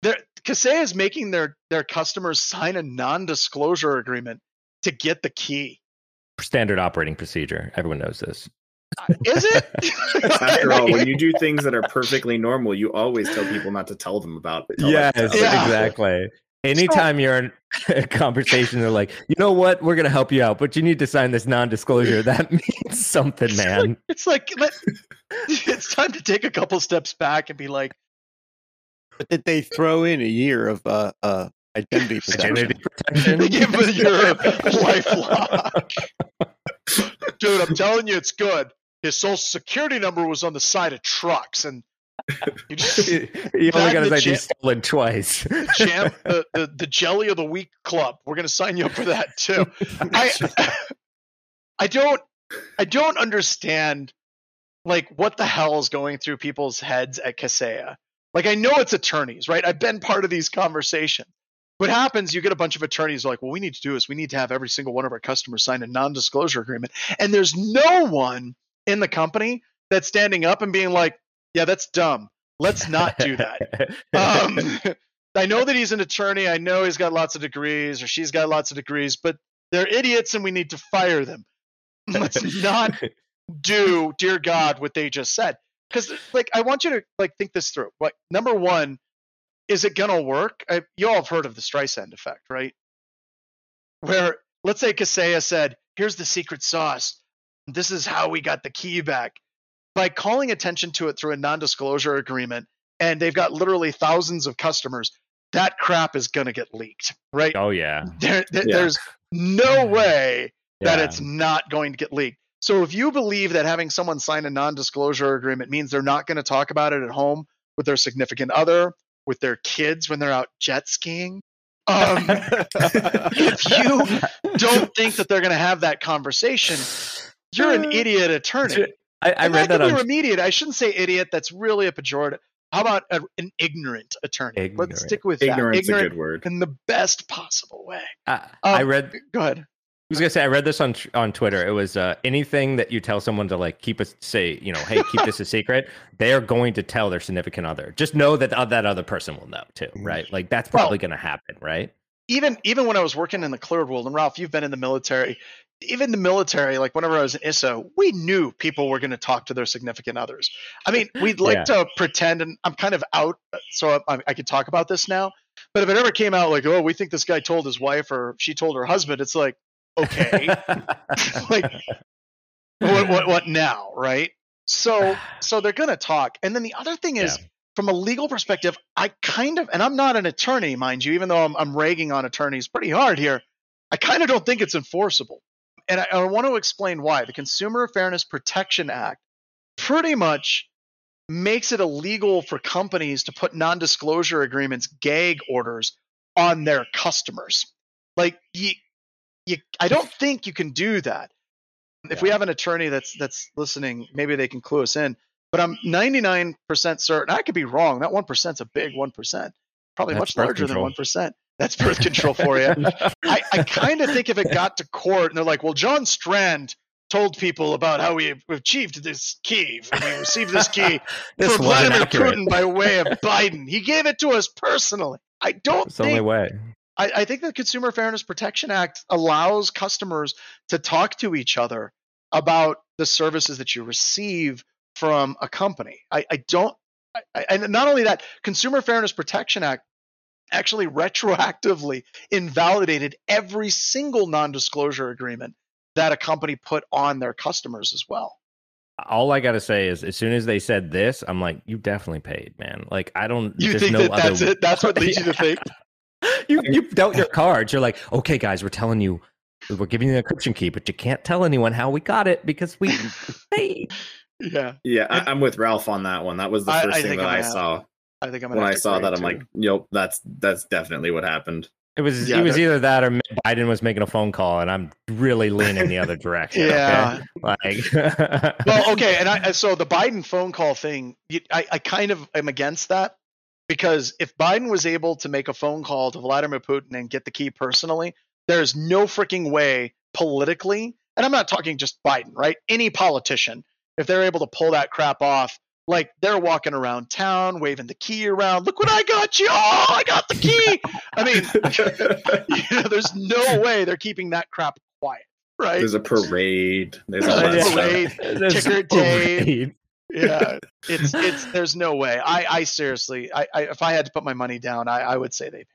A: They're, Kaseya is making their their customers sign a non-disclosure agreement to get the key.
C: Standard operating procedure. Everyone knows this.
A: Is it?
D: After all, when you do things that are perfectly normal, you always tell people not to tell them about. tell
C: Yes,
D: them.
A: Yeah.
C: exactly. Anytime you're in a conversation, they're like, you know what? We're going to help you out, but you need to sign this non disclosure. That means something, man.
A: it's like let, it's time to take a couple steps back and be like,
B: But did they throw in a year of uh, uh, identity protection?
C: Identity protection.
A: They give it your lifelock. Dude, I'm telling you, it's good. His social security number was on the side of trucks, and you just
C: you
A: That
C: only got
A: and
C: his
A: the
C: ID
A: jam-
C: stolen twice.
A: jam the, the, the jelly of the week club. We're gonna sign you up for that too. I I don't I don't understand like what the hell is going through people's heads at Kaseya. Like I know it's attorneys, right? I've been part of these conversations. What happens, you get a bunch of attorneys like, well, we need to do is we need to have every single one of our customers sign a non-disclosure agreement. And there's no one in the company that's standing up and being like, yeah, that's dumb. Let's not do that. Um, I know that he's an attorney. I know he's got lots of degrees or she's got lots of degrees, but they're idiots and we need to fire them. Let's not do, dear God, what they just said. Because, like, I want you to like think this through. Like, number one, is it gonna work? I, you all have heard of the Streisand effect, right? Where let's say Kaseya said, "Here's the secret sauce. This is how we got the key back." By calling attention to it through a non-disclosure agreement, and they've got literally thousands of customers, that crap is gonna get leaked, right?
C: oh, yeah.
A: There, there-
D: Yeah.
A: There's no way that
C: Yeah.
A: it's not going to get leaked. So if you believe that having someone sign a non-disclosure agreement means they're not going to talk about it at home with their significant other, with their kids when they're out jet skiing, um, if you don't think that they're going to have that conversation, you're an idiot attorney.
C: I, I read
A: that be
C: on
A: remediated. I shouldn't say idiot. That's really a pejorative. How about a, an ignorant attorney?
C: Ignorant.
A: Let's stick with
D: Ignorance
A: that.
D: a good word.
A: in the best possible way.
C: I, I
A: Um,
C: read
A: Go ahead.
C: I was gonna say I read this on on Twitter. It was uh, anything that you tell someone to like keep a say, you know, hey, keep this a secret. They are going to tell their significant other. Just know that uh, that other person will know too, right? Like that's
A: Well-
C: probably going to happen, right?
A: even even when I was working in the cleared world, and Ralph, you've been in the military. Even the military, like whenever I was in ISO, we knew people were going to talk to their significant others. I mean, we'd like
C: Yeah.
A: to pretend, and I'm kind of out, so I, I could talk about this now. But if it ever came out like, oh, we think this guy told his wife or she told her husband, it's like, okay, like, what, what, what now, right? So, so they're going to talk. And then the other thing is, from a legal perspective, I kind of, and I'm not an attorney, mind you, even though I'm, I'm ragging on attorneys pretty hard here, I kind of don't think it's enforceable. And I, I want to explain why. The Consumer Fairness Protection Act pretty much makes it illegal for companies to put non disclosure agreements, gag orders on their customers. Like, you, you, I don't think you can do that. If we have an attorney that's that's listening, maybe they can clue us in. But I'm 99% certain. I could be wrong. That 1% is a big 1%. Probably
C: That's
A: much larger
C: control.
A: than 1%. That's birth control for you. I, I kind of think if it got to court and they're like, well, John Strand told people about how we achieved this key. We received this key
C: this
A: for Vladimir
C: accurate.
A: Putin by way of Biden. He gave it to us personally. I don't
C: It's the only way.
A: I, I think the Consumer Fairness Protection Act allows customers to talk to each other about the services that you receive from a company. I, I don't, I, and not only that, Consumer Fairness Protection Act actually retroactively invalidated every single non-disclosure agreement that a company put on their customers as well.
C: All I gotta say is, as soon as they said this, I'm like, you definitely paid, man. Like, I don't.
A: You think
C: no
A: that
C: other,
A: that's it? That's what leads you to think?
C: You you dealt your cards. You're like, okay, guys, we're telling you, we're giving you the encryption key, but you can't tell anyone how we got it because we paid.
A: Yeah,
D: Yeah, I, I'm with Ralph on that one. That was the first
A: I
D: thing that
A: I'm
D: I
A: gonna
D: saw
A: I think I'm gonna
D: when I saw
A: agree,
D: that. I'm
A: too.
D: like, yep, that's that's definitely what happened.
C: It was
A: Yeah,
C: it was either that or Biden was making a phone call, and I'm really leaning the other direction.
A: Yeah.
C: okay? like,
A: well, okay, and I so the Biden phone call thing, I, I kind of am against that because if Biden was able to make a phone call to Vladimir Putin and get the key personally, there's no freaking way politically, and I'm not talking just Biden, right? Any politician, if they're able to pull that crap off, like they're walking around town waving the key around. Look what I got you! Oh, I got the key. I mean, you know, there's no way they're keeping that crap quiet, right?
D: There's a parade. There's all that
A: yeah.
D: stuff.
A: Parade.
C: There's
A: ticker
C: a
A: tape.
C: parade.
A: Yeah. It's it's there's no way. I i seriously i, I if i had to put my money down i i would say they paid.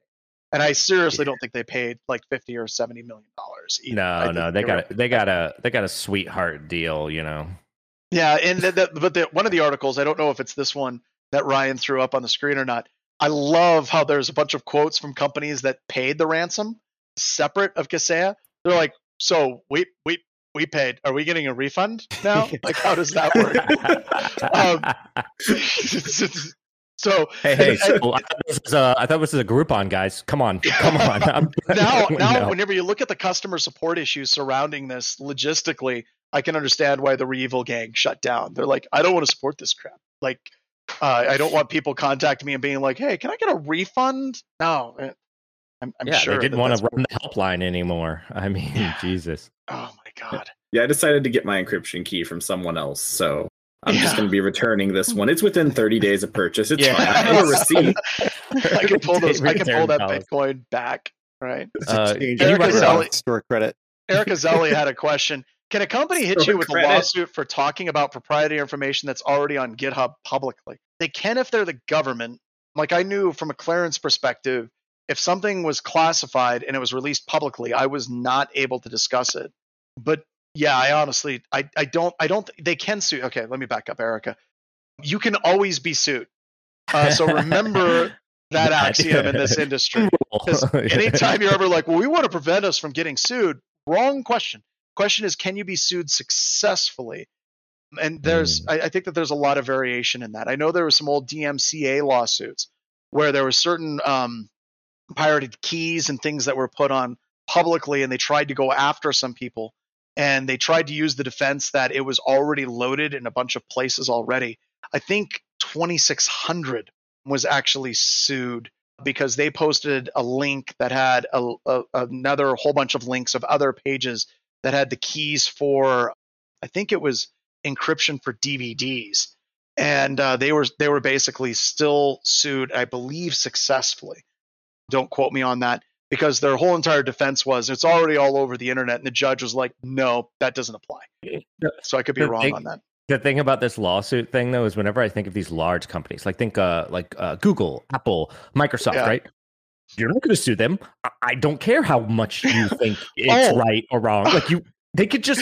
A: And i seriously don't think they paid like 50 or 70 million dollars
C: No, no, they
A: were-
C: got a, they got a they got a sweetheart deal, you know.
A: yeah and the, the, but the, one of the articles i don't know if it's this one that ryan threw up on the screen or not i love how there's a bunch of quotes from companies that paid the ransom separate of Kaseya. they're like so we we we paid are we getting a refund now like how does that work Um, so
C: hey, hey,
A: and-
C: so I thought this was a, I thought this was a Groupon, guys. Come on, come on. I'm-
A: now now
C: No.
A: whenever you look at the customer support issues surrounding this logistically i can understand why the REvil gang shut down they're like i don't want to support this crap like uh, i don't want people contacting me and being like hey can i get a refund no eh, i'm, I'm
C: yeah,
A: sure
C: they didn't
A: that
C: want to run the helpline anymore. I mean,
A: Yeah.
C: Jesus.
A: oh my god
D: Yeah, I decided to get my encryption key from someone else, so I'm
A: Yeah.
D: just going to be returning this one. It's within 30 days of purchase. It's
C: Yeah.
D: fine. I have a receipt.
A: i can pull those i can pull that
C: policy.
A: bitcoin back right
C: Uh,
B: exchange
A: Eric
B: rate
A: Azali-
B: off store credit.
A: Erica Zelli had a question. Can a company hit
D: Store
A: you with
D: credit.
A: a lawsuit for talking about proprietary information that's already on GitHub publicly? They can if they're the government. Like I knew from a clearance perspective, if something was classified and it was released publicly, I was not able to discuss it. But yeah, I honestly, I, I don't, I don't. They can sue. Okay, let me back up, Erica. You can always be sued. Uh, so remember that axiom in this industry. Anytime you're ever like, well, we want to prevent us from getting sued, wrong question. Question is, can you be sued successfully? And there's, I, I think that there's a lot of variation in that. I know there were some old DMCA lawsuits where there were certain um, pirated keys and things that were put on publicly, and they tried to go after some people, and they tried to use the defense that it was already loaded in a bunch of places already. I think 2600 was actually sued because they posted a link that had a, a, another whole bunch of links of other pages that had the keys for i think it was encryption for dvds and uh, they were they were basically still sued i believe successfully. Don't quote me on that because their whole entire defense was it's already all over the internet and the judge was like no that doesn't apply so i could be
C: The
A: wrong
C: thing-
A: on that
C: the thing about this lawsuit thing though is whenever I think of these large companies, like think uh like uh, Google, Apple, Microsoft,
A: Yeah.
C: right? You're not going to sue them. I, I don't care how much you think it's
A: Oh.
C: right or wrong. Like you, they could just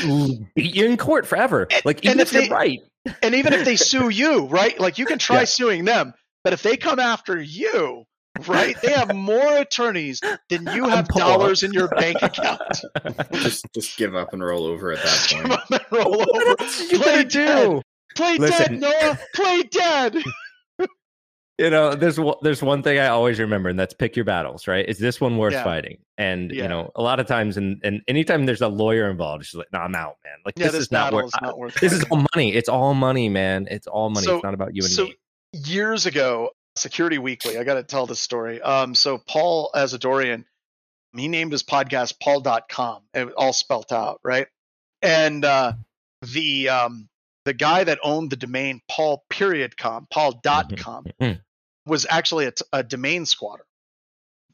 C: beat you in court forever.
A: And-
C: Like even
A: if
C: if,
A: they-
C: right,
A: and even if they sue you, right? Like you can try
C: Yeah.
A: suing them, but if they come after you, right? They have more attorneys than you have dollars in your bank account.
D: just just give up and roll over at that
A: Come
D: point.
A: on and roll
C: what
A: over.
C: else you
A: Play
C: gonna
A: dead.
C: do?
A: Play
C: Listen.
A: dead, Noah. Play dead.
C: You know, there's one- there's one thing I always remember, and that's pick your battles. Right? Is this one worth
A: Yeah.
C: fighting? And
A: Yeah.
C: you know, a lot of times, and and anytime there's a lawyer involved, she's like, no, I'm out, man. Like
A: Yeah,
C: this,
A: this,
C: is not worth.
A: is not worth.
C: This is all money. It's all money, man. It's all money.
A: So-
C: it's not about you and
A: so
C: me.
A: years ago, Security Weekly. I got to tell this story. Um, so Paul Asadoorian, he named his podcast Paul.com, it was all spelt out, right? And uh, the um, the guy that owned the domain Paul period com, Paul.com,
C: Mhm.
A: was actually a, t- a domain squatter.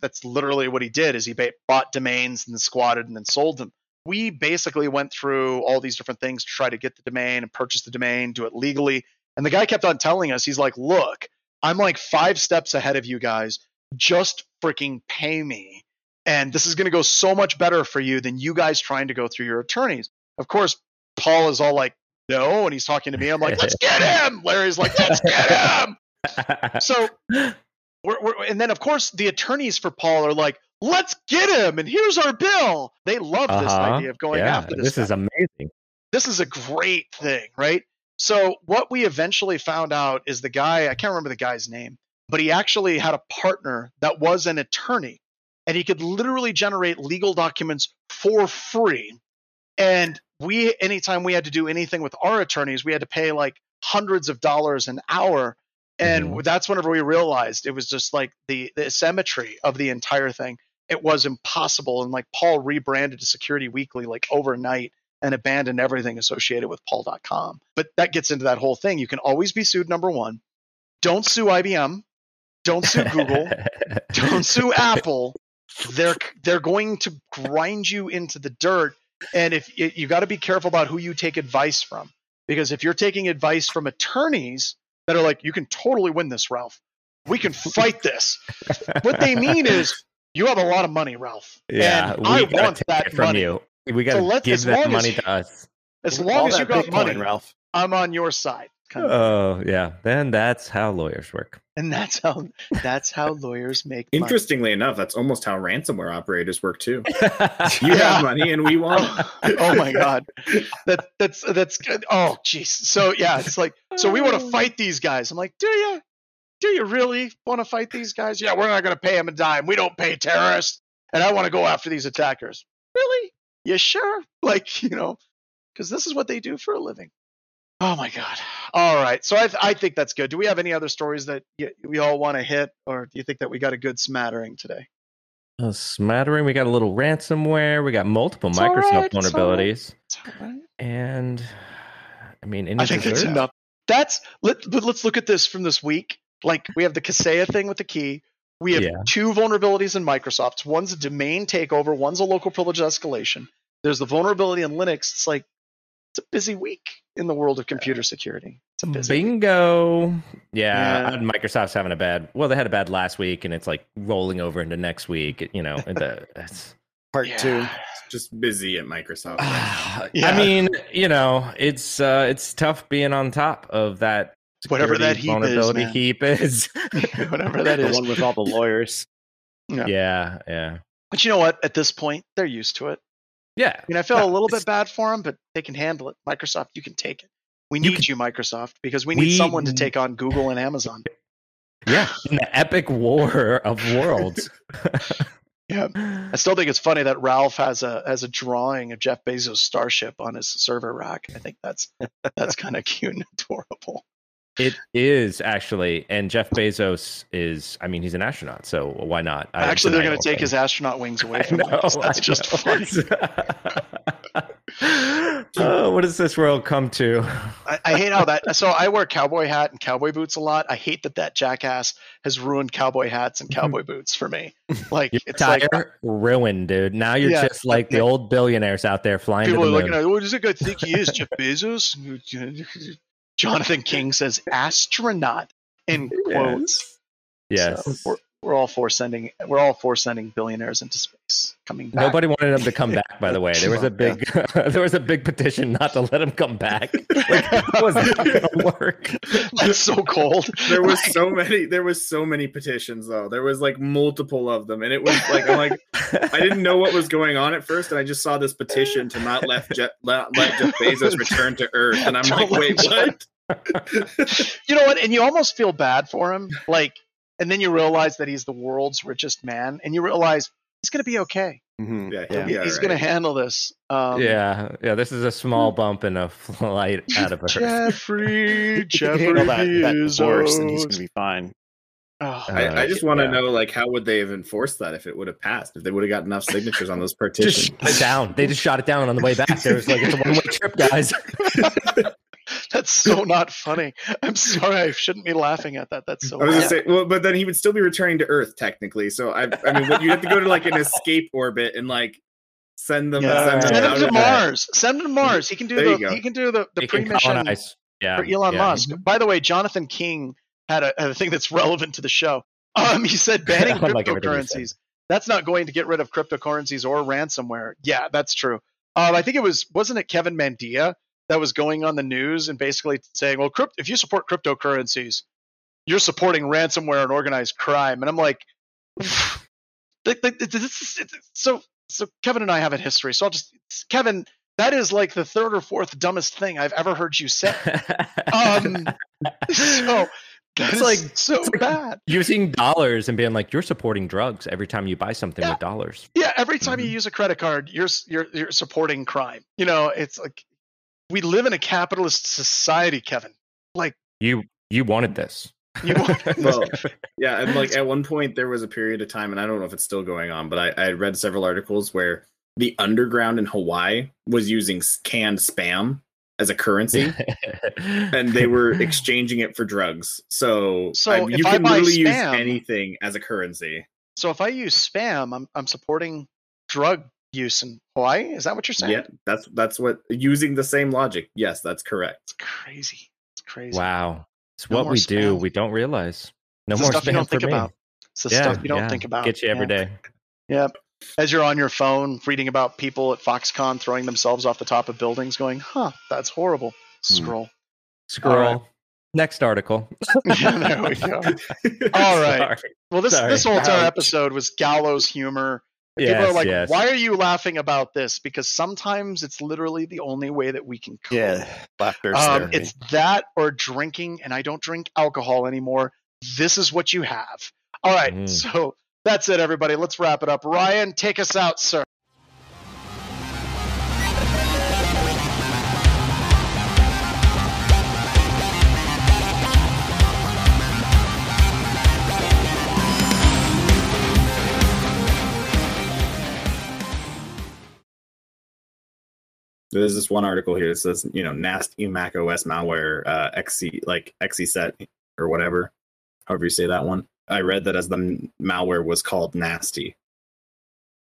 A: That's literally what he did. Is he ba- bought domains and then squatted and then sold them. We basically went through all these different things to try to get the domain and purchase the domain, do it legally. And the guy kept on telling us, he's like, look, I'm like five steps ahead of you guys. just freaking pay me. And this is going to go so much better for you than you guys trying to go through your attorneys. Of course, Paul is all like, no. And he's talking to me. I'm like, let's get him. Larry's like, let's get him. So, we're, we're, and then of course the attorneys for Paul are like, let's get him. And here's our bill. They love this
C: Uh-huh.
A: idea of going
C: yeah,
A: after this.
C: this is amazing.
A: this is a great thing, right? So what we eventually found out is the guy, I can't remember the guy's name, but he actually had a partner that was an attorney and he could literally generate legal documents for free. And we anytime we had to do anything with our attorneys, we had to pay like hundreds of dollars an hour. And mm-hmm. that's whenever we realized it was just like the, the symmetry of the entire thing. It was impossible. And like Paul rebranded to Security Weekly like overnight and abandon everything associated with paul.com. But that gets into that whole thing. You can always be sued, number one. Don't sue IBM. Don't sue Google. don't sue Apple. They're they're going to grind you into the dirt. And if you, you got to be careful about who you take advice from, because if you're taking advice from attorneys that are like, you can totally win this, Ralph. We can fight this. what they mean is, you have a lot of money, Ralph.
C: yeah,
A: and I want that
C: from
A: money.
C: you. We got to
A: let's-
C: give
A: as
C: that
A: long as-
C: money to us.
A: As
B: All
A: long as you got
B: Bitcoin,
A: money,
B: Ralph.
A: I'm on your side. kind of.
C: Oh yeah, then that's how lawyers work.
A: and that's how that's how lawyers make money.
D: Interestingly enough, that's almost how ransomware operators work too. You have money and we won't.
A: oh my god that that's that's good oh jeez so yeah it's like so we want to fight these guys i'm like do you do you really want to fight these guys yeah we're not going to pay them a dime we don't pay terrorists and i want to go after these attackers really you sure like you know because this is what they do for a living oh my god all right so i, I think that's good do we have any other stories that y we all want to hit or do you think that we got a good smattering today
C: A smattering. We got a little ransomware. We got multiple
A: It's
C: Microsoft
A: right, it's all right.
C: vulnerabilities,
A: right.
C: and I mean,
A: I think that's enough. That's let but let's look at this from this week. Like we have the Kaseya thing with the key. We have
C: Yeah.
A: two vulnerabilities in Microsoft. One's a domain takeover. One's a local privilege escalation. There's the vulnerability in Linux. It's like it's a busy week in the world of computer security. It's a busy. week.
C: Bingo. Yeah,
A: Yeah.
C: Microsoft's having a bad. Well, they had a bad last week, and it's like rolling over into next week. You know, the, it's,
B: Part
A: Yeah.
B: two.
D: Just busy at Microsoft.
A: Yeah.
C: I mean, you know, it's uh, it's tough being on top of that.
A: Whatever that heap is,
C: vulnerability
A: man.
C: heap is.
A: Whatever that
B: The
A: is.
B: one with all the lawyers.
A: Yeah.
C: yeah, yeah,
A: But you know what? At this point, they're used to it.
C: yeah.
A: I mean, I feel
C: No,
A: a little bit bad for them, but they can handle it. Microsoft, you can take it. We
C: You
A: need
C: can-
A: you, Microsoft, because we need
C: We-
A: someone to take on Google and Amazon.
C: Yeah, in the epic war of worlds.
A: Yeah. I still think it's funny that Ralph has a has a drawing of Jeff Bezos' starship on his server rack. I think that's that's kind of cute and adorable.
C: It is actually, and Jeff Bezos is. I mean, he's an astronaut, so why not? I
A: Actually, they're going to take his astronaut wings away from him.
C: know,
A: That's
C: I
A: just funny.
C: oh, what does this world come to?
A: I, I hate how that. So I wear cowboy hat and cowboy boots a lot. I hate that that jackass has ruined cowboy hats and mm-hmm. cowboy boots for me. Like
C: Your
A: it's like
C: ruined, dude. Now you're
A: Yeah.
C: just like the old billionaires out there flying
A: people
C: to
A: are
C: the
A: looking
C: oh,
A: at what does it guy think he is? Jeff Bezos? Jonathan King says astronaut in quotes.
C: yes.
A: So we're, we're all for sending we're all for sending billionaires into space coming back.
C: Nobody wanted him to come back. By the way, there was a big, there was a big petition not to let him come back. Like, it was not going to work.
A: That's so cold.
D: There was
A: Like,
D: so many. There was so many petitions though. There was like multiple of them, and it was like I'm like I didn't know what was going on at first, and I just saw this petition to not let Jeff, let, let Jeff Bezos return to Earth, and I'm
A: Don't
D: like, wait,
A: Jeff-
D: what?
A: you know what? And you almost feel bad for him. Like, and then you realize that he's the world's richest man, and you realize he's going to be okay.
B: Mhm.
D: Yeah,
B: Yeah.
D: be
A: he's
D: right.
A: going to handle this. Um,
C: yeah, yeah. This is a small bump in a flight out of Earth.
A: Jeffrey,
B: If he
A: Jeffrey
B: handle that, that divorce, then he's gonna be fine.
A: Oh,
C: Uh,
D: I, I just want to
C: yeah.
D: know, like, how would they have enforced that if it would have passed? If they would have got enough signatures on those
C: Just
D: petitions?
C: shot it down. They just shot it down on the way back. There was like it's a one way trip, guys.
A: that's so not funny. I'm sorry. I shouldn't be laughing at that. That's so.
D: I was gonna say, well, but then he would still be returning to Earth technically. So I, I mean, you have to go to like an escape orbit and like send them.
A: Yeah.
D: Send them,
A: Send him
D: out
A: to
D: of that.
A: Mars. Send them to Mars. He can do
D: There you
A: the.
D: go.
A: He can do the the pre-mission
C: colonize. Yeah,
A: for Elon
C: yeah.
A: Musk. By the way, Jonathan King had a, a thing that's relevant to the show. Um, he said banning
C: Unlike everything
A: cryptocurrencies. That's not going to get rid of cryptocurrencies or ransomware. Yeah, that's true. Um, I think it was wasn't it Kevin Mandia that was going on the news and basically saying, "Well, crypt- if you support cryptocurrencies, you're supporting ransomware and organized crime." And I'm like, so so Kevin and I have a history. So I'll just Kevin, that is like the third or fourth dumbest thing I've ever heard you say. Um, so that's
C: It's
A: like so
C: it's like-
A: bad.
C: Using dollars and being like, you're supporting drugs every time you buy something
A: Yeah.
C: with dollars.
A: Yeah, every time
C: Mhm.
A: you use a credit card, you're you're you're supporting crime. You know, it's like we live in a capitalist society, Kevin. Like
C: You you wanted this.
A: you want
D: well, yeah, and like at one point there was a period of time, and I don't know if it's still going on, but I, I read several articles where the underground in Hawaii was using canned spam as a currency, and they were exchanging it for drugs. So,
A: So
D: I- you can
A: buy
D: literally use anything as a currency.
A: so if I use spam, I'm I'm supporting drug use in Hawaii. Is that what you're saying?
D: Yeah, that's that's what using the same logic. Yes, that's correct.
A: It's crazy. It's crazy.
C: wow. It's
A: No
C: what
A: more
C: we do. We don't realize. No
A: It's
C: more
A: stuff you don't
C: for
A: think
C: me.
A: about. It's the stuff you don't think about.
C: Get you every
A: Yeah.
C: day.
A: Yep. As you're on your phone reading about people at Foxconn throwing themselves off the top of buildings, going, "Huh, that's horrible." Hmm. Scroll.
C: Scroll.
A: right.
C: Next article.
A: Yeah, there we go. All right.
C: Sorry.
A: Well, this
C: Sorry.
A: this whole entire episode was gallows humor.
C: Yes,
A: People are like,
C: yes.
A: "Why are you laughing about this?" Because sometimes it's literally the only way that we can cope.
B: Yeah, laughter.
A: Um, it's that or drinking, and I don't drink alcohol anymore. This is what you have. All right,
C: Mm.
A: so that's it, everybody. Let's wrap it up. Ryan, take us out, sir.
D: There's this one article here that says, you know, nasty Mac OS malware, uh, XC like XCSSET or whatever, however you say that one. I read that as the malware was called nasty,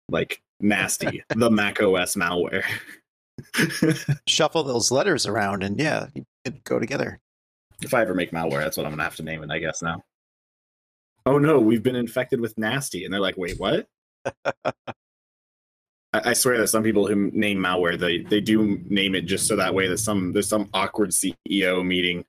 D: like nasty, the Mac OS malware.
B: Shuffle those letters around, and yeah, could go together.
D: if I ever make malware, that's what I'm gonna have to name it, I guess now. Oh no, we've been infected with nasty, and they're like, wait, what? I, I swear that some people who name malware, they they do name it just so that way that some there's some awkward CEO meeting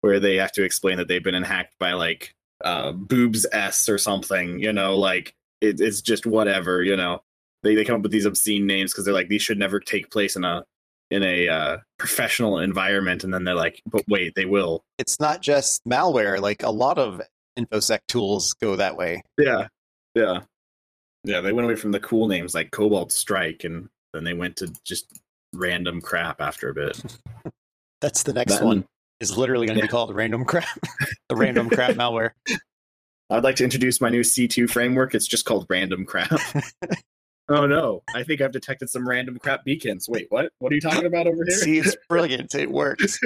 D: where they have to explain that they've been hacked by like uh, boobs s or something, you know, like it, it's just whatever, you know. They they come up with these obscene names because they're like these should never take place in a in a uh, professional environment, and then they're like, but wait, they will.
B: It's not just malware; like a lot of infosec tools go that way.
D: Yeah, yeah, yeah. They went away from the cool names like Cobalt Strike, and then they went to just random crap after a bit.
B: That's the next one. Is literally going to
D: Yeah.
B: be called random crap. the random crap malware.
D: I'd like to introduce my new C2 framework. It's just called Random Crap. oh no, I think I've detected some random crap beacons. Wait, what? What are you talking about over here?
B: See, it's brilliant. It works.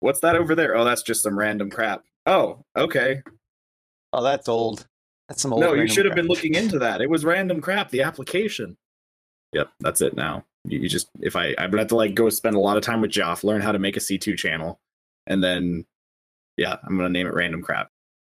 D: What's that over there? Oh, that's just some random crap. Oh, okay.
B: Oh, that's old. That's some old.
D: no, you should have
B: crap.
D: been looking into that. It was random crap, the application. Yep, that's it now. You, you just if I I'm gonna have to like go spend a lot of time with Joff, learn how to make a C2 channel, and then yeah, I'm gonna name it random crap.